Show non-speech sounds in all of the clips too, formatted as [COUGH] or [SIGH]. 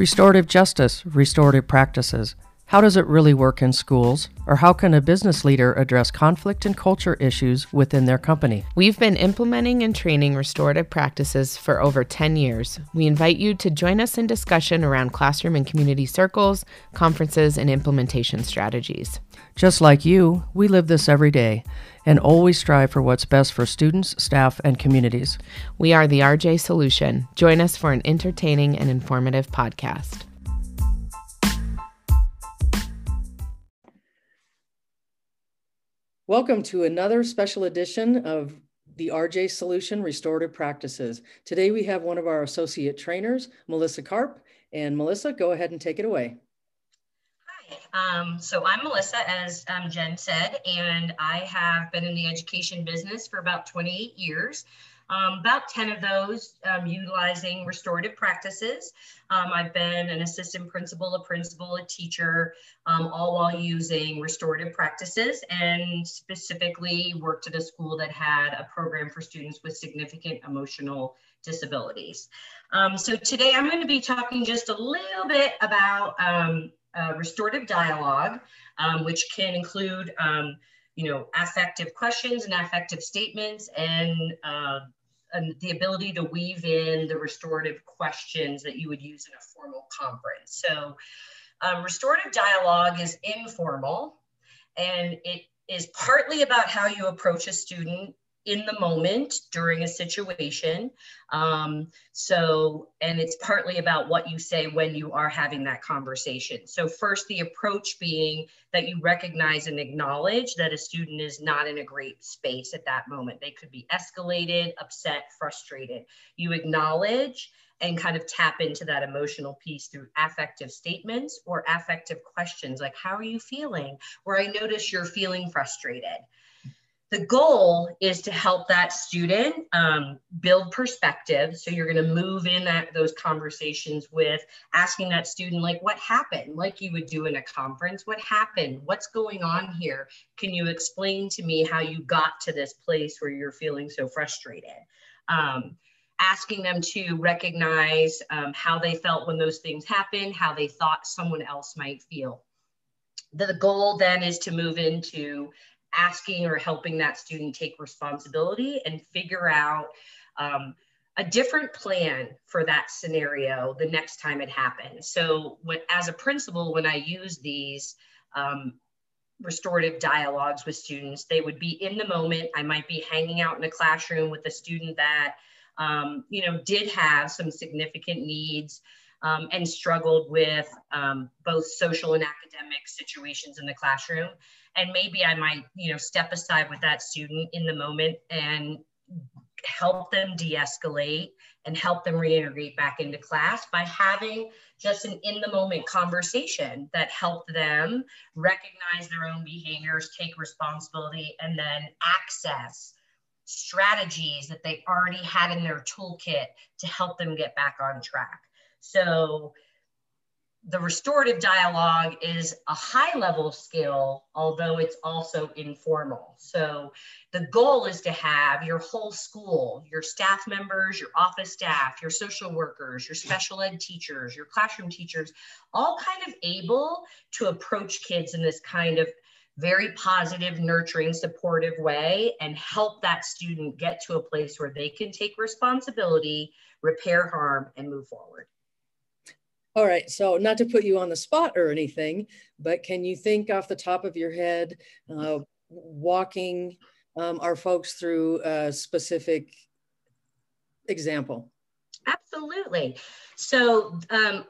Restorative justice, restorative practices. How does it really work in schools? Or how can a business leader address conflict and culture issues within their company? We've been implementing and training restorative practices for over 10 years. We invite you to join us in discussion around classroom and community circles, conferences, and implementation strategies. Just like you, we live this every day and always strive for what's best for students, staff, and communities. We are the RJ Solution. Join us for an entertaining and informative podcast. Welcome to another special edition of the RJ Solution Restorative Practices. Today we have one of our associate trainers, Melissa Karp. And Melissa, go ahead and take it away. Hi, um, so I'm Melissa, as um, Jen said, and I have been in the education business for about 28 years. Um, about 10 of those um, utilizing restorative practices. Um, I've been an assistant principal, a principal, a teacher, um, all while using restorative practices and specifically worked at a school that had a program for students with significant emotional disabilities. Um, so today I'm going to be talking just a little bit about uh, restorative dialogue, which can include you know, affective questions and affective statements and uh, and the ability to weave in the restorative questions that you would use in a formal conference. So um, restorative dialogue is informal and it is partly about how you approach a student in the moment during a situation. Um, so, and it's partly about what you say when you are having that conversation. So, first, the approach being that you recognize and acknowledge that a student is not in a great space at that moment. They could be escalated, upset, frustrated. You acknowledge and kind of tap into that emotional piece through affective statements or affective questions like, How are you feeling? Where I notice you're feeling frustrated the goal is to help that student um, build perspective. So you're going to move in that those conversations with asking that student like what happened? Like you would do in a conference what happened? What's going on here? Can you explain to me how you got to this place where you're feeling so frustrated? Um, asking them to recognize um, how they felt when those things happened how they thought someone else might feel. The goal then is to move into asking or helping that student take responsibility and figure out um, a different plan for that scenario the next time it happens. So, when, as a principal, when I use these um, restorative dialogues with students, they would be in the moment. I might be hanging out in a classroom with a student that, um, you know, did have some significant needs. Um, and struggled with um, both social and academic situations in the classroom and maybe i might you know step aside with that student in the moment and help them de-escalate and help them reintegrate back into class by having just an in the moment conversation that helped them recognize their own behaviors take responsibility and then access strategies that they already had in their toolkit to help them get back on track. So the restorative dialogue is a high level skill, although it's also informal. So the goal is to have your whole school, your staff members, your office staff, your social workers, your special ed teachers, your classroom teachers, all kind of able to approach kids in this kind of very positive, nurturing, supportive way and help that student get to a place where they can take responsibility, repair harm, and move forward. All right, so not to put you on the spot or anything, but can you think off the top of your head, uh, walking um, our folks through a specific example? Absolutely. So, um,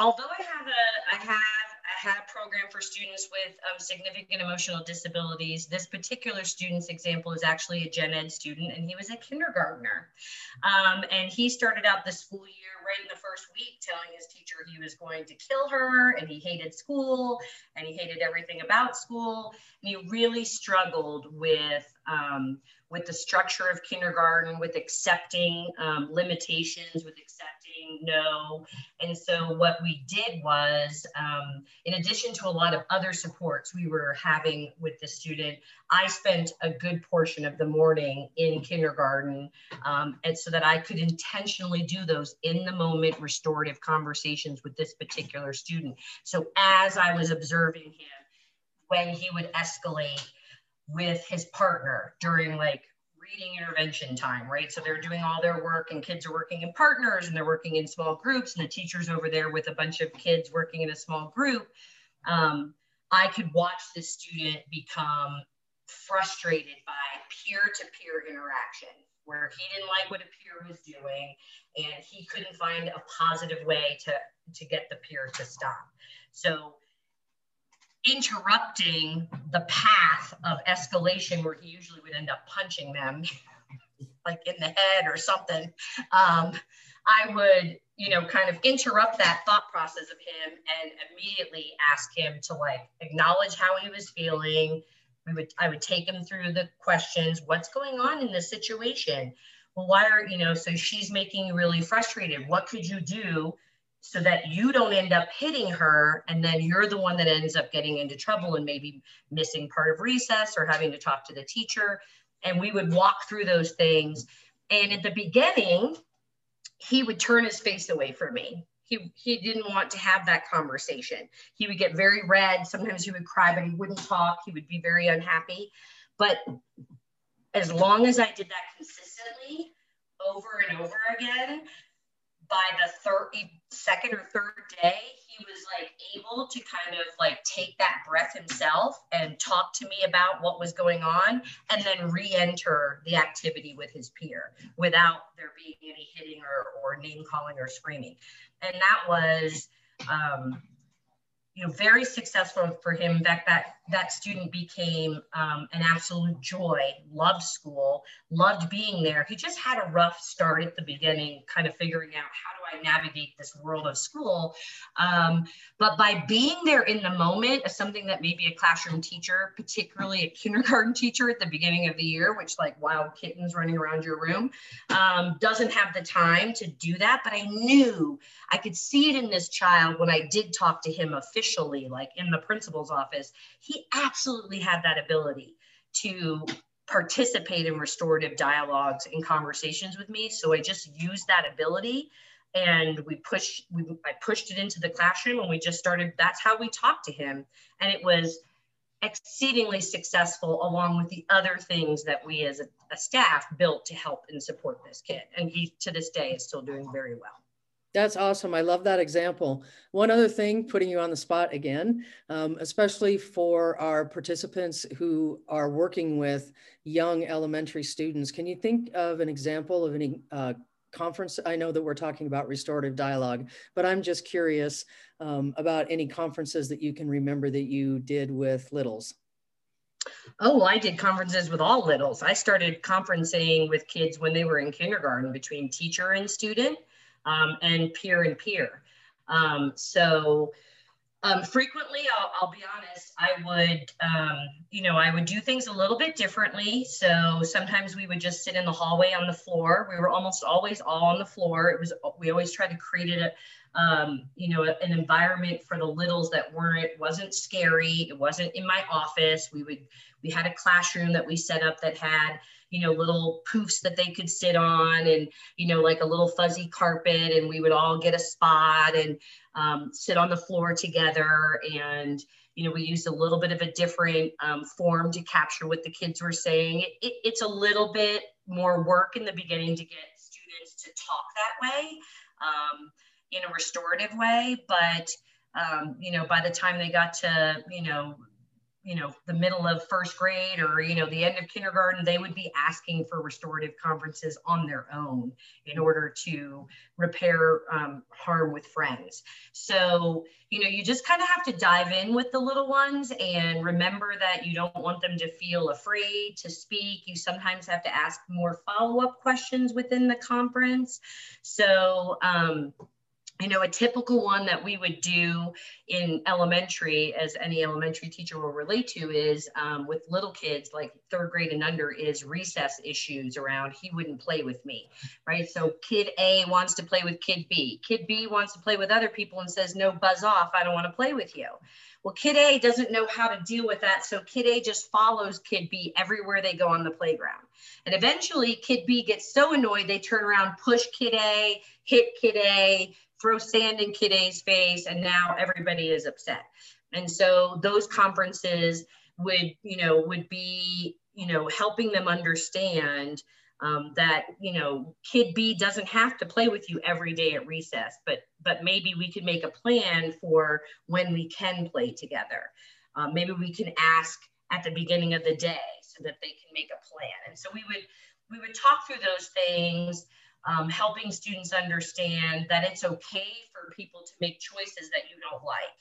although I have a, I have had a program for students with um, significant emotional disabilities. This particular student's example is actually a gen ed student, and he was a kindergartner. Um, and he started out the school year right in the first week telling his teacher he was going to kill her, and he hated school, and he hated everything about school. And he really struggled with um, with the structure of kindergarten, with accepting um, limitations, with accepting no. And so what we did was, um, in addition to a lot of other supports we were having with the student, I spent a good portion of the morning in kindergarten, um, and so that I could intentionally do those in the moment restorative conversations with this particular student. So as I was observing him, when he would escalate with his partner during like intervention time, right? So they're doing all their work and kids are working in partners and they're working in small groups and the teacher's over there with a bunch of kids working in a small group. Um, I could watch the student become frustrated by peer-to-peer interaction where he didn't like what a peer was doing and he couldn't find a positive way to, to get the peer to stop. So interrupting the path of escalation where he usually would end up punching them [LAUGHS] like in the head or something. Um, i would you know kind of interrupt that thought process of him and immediately ask him to like acknowledge how he was feeling. We would i would take him through the questions. What's going on in this situation? Well why are you know so she's making you really frustrated. What could you do so that you don't end up hitting her and then you're the one that ends up getting into trouble and maybe missing part of recess or having to talk to the teacher. And we would walk through those things. And at the beginning he would turn his face away from me. He, he didn't want to have that conversation. He would get very red. Sometimes he would cry but he wouldn't talk. He would be very unhappy. But as long as i did that consistently over and over again by the third second or third day he was like able to kind of like take that breath himself and talk to me about what was going on and then re-enter the activity with his peer without there being any hitting or, or name calling or screaming. And that was um, you know, very successful for him. That that that student became um, an absolute joy. Loved school, loved being there. He just had a rough start at the beginning, kind of figuring out how do I navigate this world of school. Um, but by being there in the moment, as something that maybe a classroom teacher, particularly a kindergarten teacher at the beginning of the year, which like wild kittens running around your room, um, doesn't have the time to do that. But I knew I could see it in this child when I did talk to him officially, like in the principal's office. He absolutely had that ability to participate in restorative dialogues and conversations with me. So I just used that ability and we pushed we, I pushed it into the classroom and we just started that's how we talked to him and it was exceedingly successful along with the other things that we as a, a staff built to help and support this kid and he to this day is still doing very well that's awesome. I love that example. One other thing, putting you on the spot again, um, especially for our participants who are working with young elementary students, can you think of an example of any uh, conference? I know that we're talking about restorative dialogue, but I'm just curious um, about any conferences that you can remember that you did with littles. Oh, I did conferences with all littles. I started conferencing with kids when they were in kindergarten between teacher and student um, and peer and peer. Um, so um, frequently, I'll, I'll, be honest, I would, um, you know, I would do things a little bit differently. So sometimes we would just sit in the hallway on the floor. We were almost always all on the floor. It was, we always tried to create a, um, you know, an environment for the littles that weren't, wasn't scary. It wasn't in my office. We would, we had a classroom that we set up that had, you know, little poofs that they could sit on and, you know, like a little fuzzy carpet and we would all get a spot and um, sit on the floor together. And, you know, we used a little bit of a different um, form to capture what the kids were saying. It, it, it's a little bit more work in the beginning to get students to talk that way um, in a restorative way. But, um, you know, by the time they got to, you know, you know the middle of first grade or you know the end of kindergarten they would be asking for restorative conferences on their own in order to repair um, harm with friends. So you know you just kind of have to dive in with the little ones and remember that you don't want them to feel afraid to speak. You sometimes have to ask more follow-up questions within the conference. So um, you know, a typical one that we would do in elementary, as any elementary teacher will relate to, is um, with little kids, like third grade and under, is recess issues around he wouldn't play with me, right? So kid A wants to play with kid B. Kid B wants to play with other people and says, no, buzz off, I don't want to play with you. Well, kid A doesn't know how to deal with that. So kid A just follows kid B everywhere they go on the playground. And eventually, kid B gets so annoyed, they turn around, push kid A, hit kid A, throw sand in Kid A's face, and now everybody is upset. And so those conferences would, you know, would be, you know, helping them understand um, that you know kid b doesn't have to play with you every day at recess but but maybe we could make a plan for when we can play together um, maybe we can ask at the beginning of the day so that they can make a plan and so we would we would talk through those things um, helping students understand that it's okay for people to make choices that you don't like.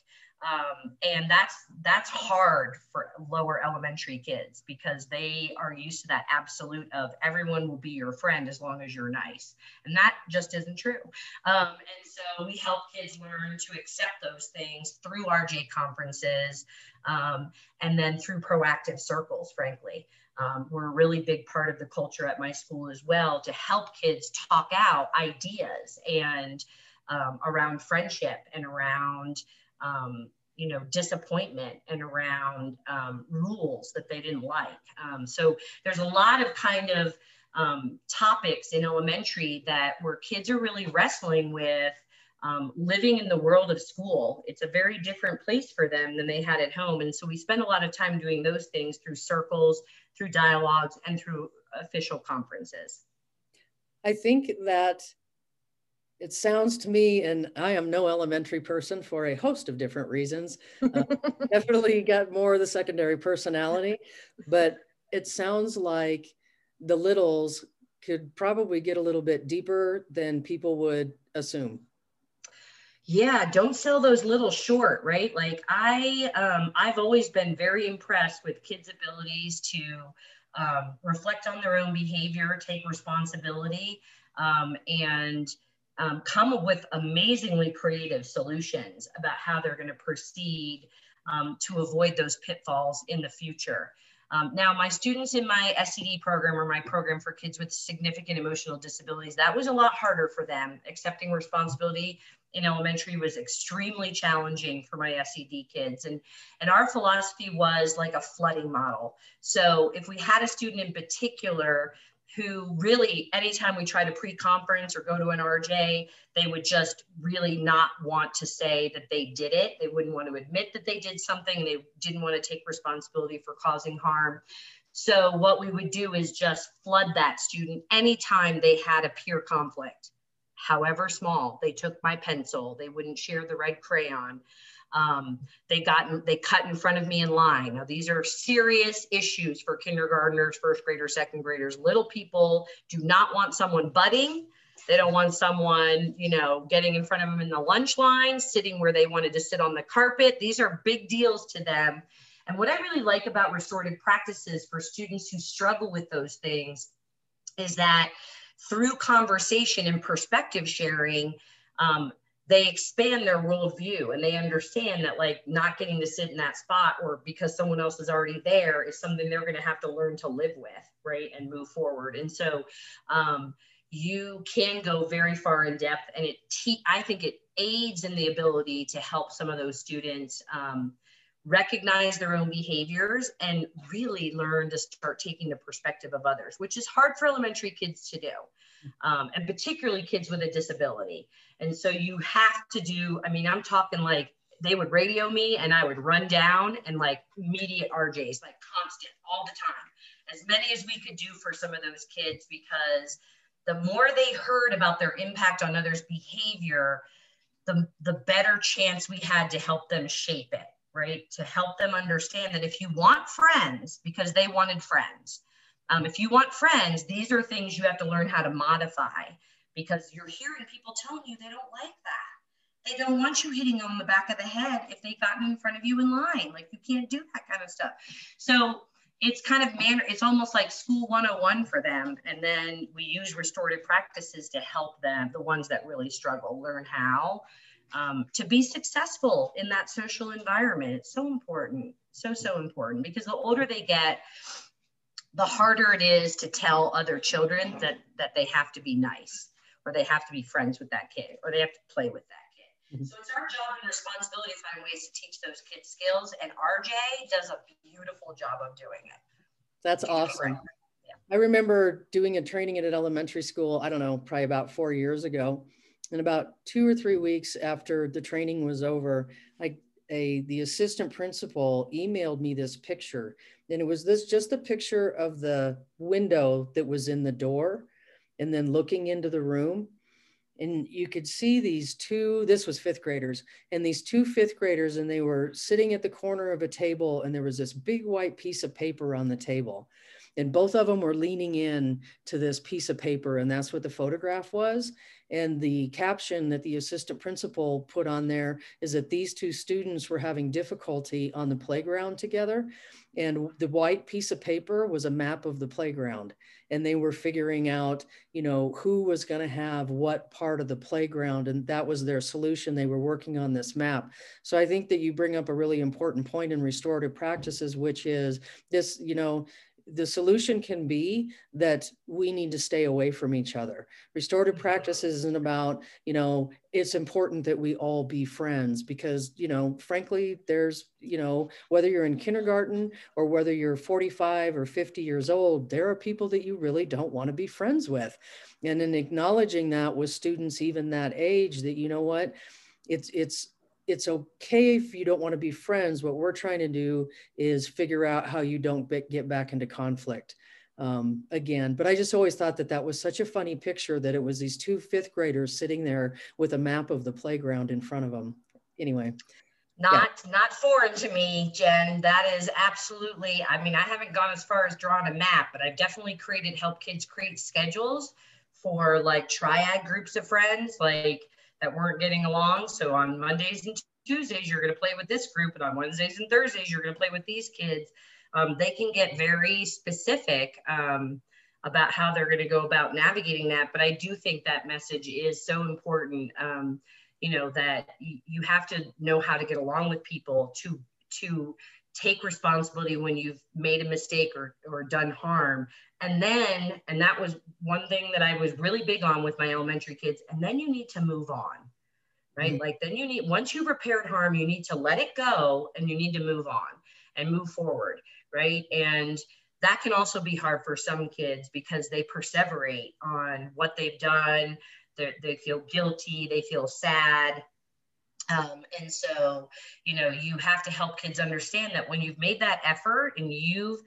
Um, and that's that's hard for lower elementary kids because they are used to that absolute of everyone will be your friend as long as you're nice. And that just isn't true. Um, and so we help kids learn to accept those things through rj conferences um, and then through proactive circles frankly um, we're a really big part of the culture at my school as well to help kids talk out ideas and um, around friendship and around um, you know disappointment and around um, rules that they didn't like um, so there's a lot of kind of um, topics in elementary that where kids are really wrestling with um, living in the world of school. It's a very different place for them than they had at home. And so we spend a lot of time doing those things through circles, through dialogues, and through official conferences. I think that it sounds to me, and I am no elementary person for a host of different reasons. Uh, [LAUGHS] definitely got more of the secondary personality, but it sounds like the littles could probably get a little bit deeper than people would assume yeah don't sell those little short right like i um, i've always been very impressed with kids abilities to um, reflect on their own behavior take responsibility um, and um, come up with amazingly creative solutions about how they're going to proceed um, to avoid those pitfalls in the future um, now, my students in my SED program or my program for kids with significant emotional disabilities, that was a lot harder for them. Accepting responsibility in elementary was extremely challenging for my SED kids. And, and our philosophy was like a flooding model. So if we had a student in particular who really, anytime we tried to pre-conference or go to an RJ, they would just really not want to say that they did it. They wouldn't want to admit that they did something. They didn't want to take responsibility for causing harm. So what we would do is just flood that student anytime they had a peer conflict, however small. They took my pencil, they wouldn't share the red crayon. Um, they got they cut in front of me in line. Now these are serious issues for kindergartners, first graders, second graders. Little people do not want someone butting. They don't want someone, you know, getting in front of them in the lunch line, sitting where they wanted to sit on the carpet. These are big deals to them. And what I really like about restorative practices for students who struggle with those things is that through conversation and perspective sharing, um, they expand their worldview and they understand that like not getting to sit in that spot or because someone else is already there is something they're going to have to learn to live with right and move forward. And so um, you can go very far in depth and it te- i think it aids in the ability to help some of those students um, recognize their own behaviors and really learn to start taking the perspective of others which is hard for elementary kids to do um, and particularly kids with a disability. And so you have to do, I mean, I'm talking like they would radio me and I would run down and like immediate RJs, like constant all the time, as many as we could do for some of those kids because the more they heard about their impact on others' behavior, the, the better chance we had to help them shape it, right? To help them understand that if you want friends, because they wanted friends, um, if you want friends, these are things you have to learn how to modify because you're hearing people telling you they don't like that. They don't want you hitting them on the back of the head if they've gotten in front of you in line. Like you can't do that kind of stuff. So it's kind of manner it's almost like school 101 for them and then we use restorative practices to help them the ones that really struggle learn how um, to be successful in that social environment it's so important so so important because the older they get the harder it is to tell other children that that they have to be nice or they have to be friends with that kid or they have to play with that Mm-hmm. So it's our job and responsibility to find ways to teach those kids skills. And RJ does a beautiful job of doing it. That's awesome. Yeah. I remember doing a training at an elementary school, I don't know, probably about four years ago. And about two or three weeks after the training was over, I a the assistant principal emailed me this picture. And it was this just a picture of the window that was in the door and then looking into the room and you could see these two this was fifth graders and these two fifth graders and they were sitting at the corner of a table and there was this big white piece of paper on the table and both of them were leaning in to this piece of paper and that's what the photograph was. And the caption that the assistant principal put on there is that these two students were having difficulty on the playground together and the white piece of paper was a map of the playground and they were figuring out you know who was going to have what part of the playground and that was their solution. They were working on this map. So i think that you bring up a really important point in restorative practices which is this you know the solution can be that we need to stay away from each other. Restorative mm-hmm. practice isn't about, you know, it's important that we all be friends because, you know, frankly, there's, you know, whether you're in kindergarten or whether you're 45 or 50 years old, there are people that you really don't want to be friends with. And in acknowledging that with students even that age, that, you know what, it's, it's, it's okay if you don't want to be friends. What we're trying to do is figure out how you don't get back into conflict um, again. But I just always thought that that was such a funny picture that it was these two fifth graders sitting there with a map of the playground in front of them. Anyway. Not yeah. not foreign to me, Jen. That is absolutely. I mean, I haven't gone as far as drawing a map, but I've definitely created help kids create schedules for like triad groups of friends, like that weren't getting along. So on Mondays and Tuesdays, you're going to play with this group, and on Wednesdays and Thursdays, you're going to play with these kids. Um, they can get very specific um, about how they're going to go about navigating that. But I do think that message is so important. Um, you know that you, you have to know how to get along with people to to take responsibility when you've made a mistake or, or done harm. And then, and that was one thing that I was really big on with my elementary kids. And then you need to move on, right? Mm-hmm. Like, then you need, once you've repaired harm, you need to let it go and you need to move on and move forward, right? And that can also be hard for some kids because they perseverate on what they've done. They're, they feel guilty, they feel sad, um, and so, you know, you have to help kids understand that when you've made that effort and you've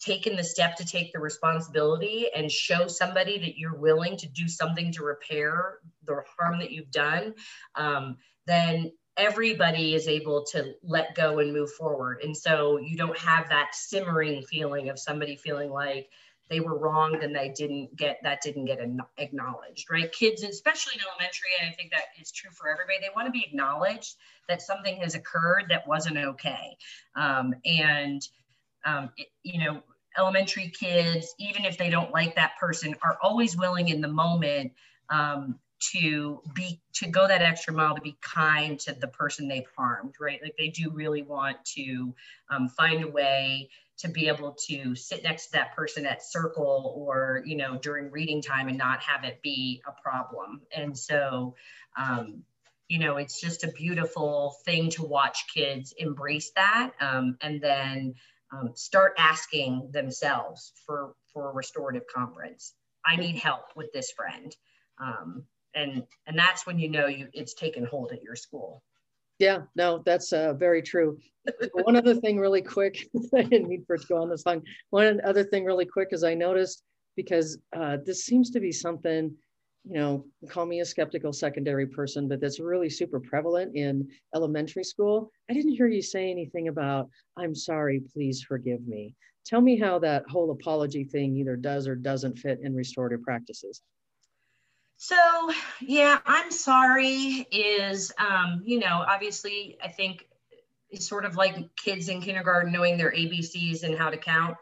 taken the step to take the responsibility and show somebody that you're willing to do something to repair the harm that you've done, um, then everybody is able to let go and move forward. And so you don't have that simmering feeling of somebody feeling like, they were wronged and they didn't get that didn't get acknowledged right? Kids especially in elementary and i think that is true for everybody they want to be acknowledged that something has occurred that wasn't okay. Um, and um, it, you know elementary kids even if they don't like that person are always willing in the moment um, to be to go that extra mile to be kind to the person they've harmed right? Like they do really want to um, find a way to be able to sit next to that person at circle or you know during reading time and not have it be a problem. And so um, you know it's just a beautiful thing to watch kids embrace that um, and then um, start asking themselves for for a restorative conference i need help with this friend. Um, and and that's when you know you it's taken hold at your school yeah, no, that's uh, very true. One other thing, really quick, [LAUGHS] I didn't mean for it to go on this long. One other thing, really quick, is I noticed because uh, this seems to be something, you know, call me a skeptical secondary person, but that's really super prevalent in elementary school. I didn't hear you say anything about, I'm sorry, please forgive me. Tell me how that whole apology thing either does or doesn't fit in restorative practices. So, yeah, I'm sorry is, um, you know, obviously, I think it's sort of like kids in kindergarten knowing their ABCs and how to count.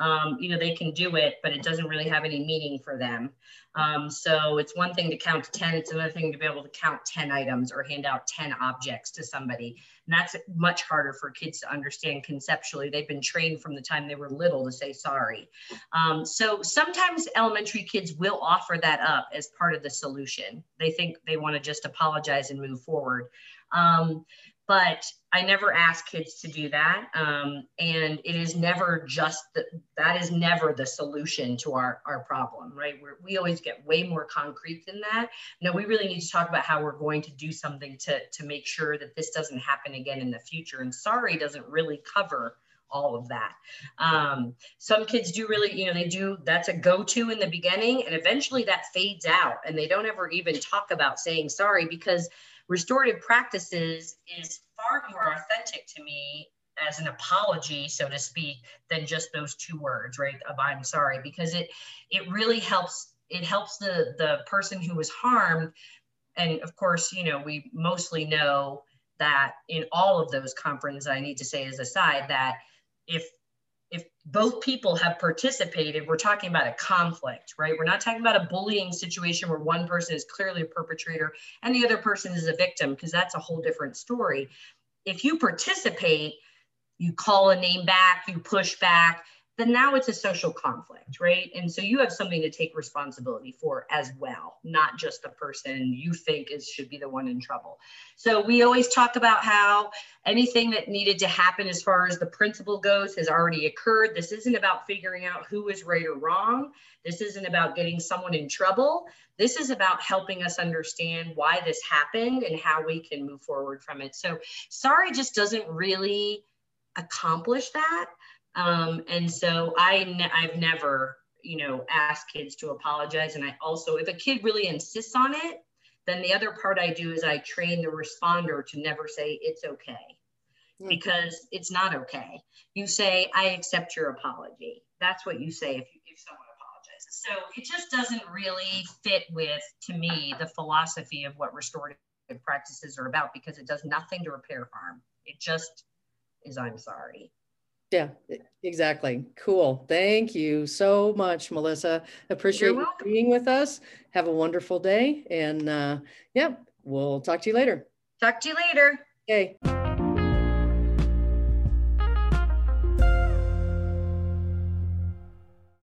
Um, you know, they can do it, but it doesn't really have any meaning for them. Um, so it's one thing to count to 10, it's another thing to be able to count 10 items or hand out 10 objects to somebody. And that's much harder for kids to understand conceptually. They've been trained from the time they were little to say sorry. Um, so sometimes elementary kids will offer that up as part of the solution. They think they want to just apologize and move forward. Um, but I never ask kids to do that. Um, and it is never just the, that is never the solution to our, our problem, right? We're, we always get way more concrete than that. No, we really need to talk about how we're going to do something to, to make sure that this doesn't happen again in the future. And sorry doesn't really cover all of that. Um, some kids do really, you know, they do, that's a go-to in the beginning and eventually that fades out and they don't ever even talk about saying sorry because restorative practices is far more authentic to me as an apology, so to speak, than just those two words, right? Of I'm sorry, because it it really helps it helps the the person who was harmed. And of course, you know, we mostly know that in all of those conferences, I need to say as a side that if if both people have participated, we're talking about a conflict, right? We're not talking about a bullying situation where one person is clearly a perpetrator and the other person is a victim, because that's a whole different story. If you participate, you call a name back, you push back, then now it's a social conflict, right? And so you have something to take responsibility for as well, not just the person you think is should be the one in trouble. So we always talk about how anything that needed to happen as far as the principal goes has already occurred. This isn't about figuring out who is right or wrong. This isn't about getting someone in trouble. This is about helping us understand why this happened and how we can move forward from it. So sorry just doesn't really accomplish that um, and so I ne- I've never, you know, asked kids to apologize. And I also, if a kid really insists on it, then the other part I do is I train the responder to never say it's okay mm. because it's not okay. You say, I accept your apology. That's what you say if, you, if someone apologizes. So it just doesn't really fit with, to me, the philosophy of what restorative practices are about because it does nothing to repair harm. It just is, I'm sorry. Yeah, exactly. Cool. Thank you so much, Melissa. Appreciate you being with us. Have a wonderful day. And uh, yeah, we'll talk to you later. Talk to you later. Okay.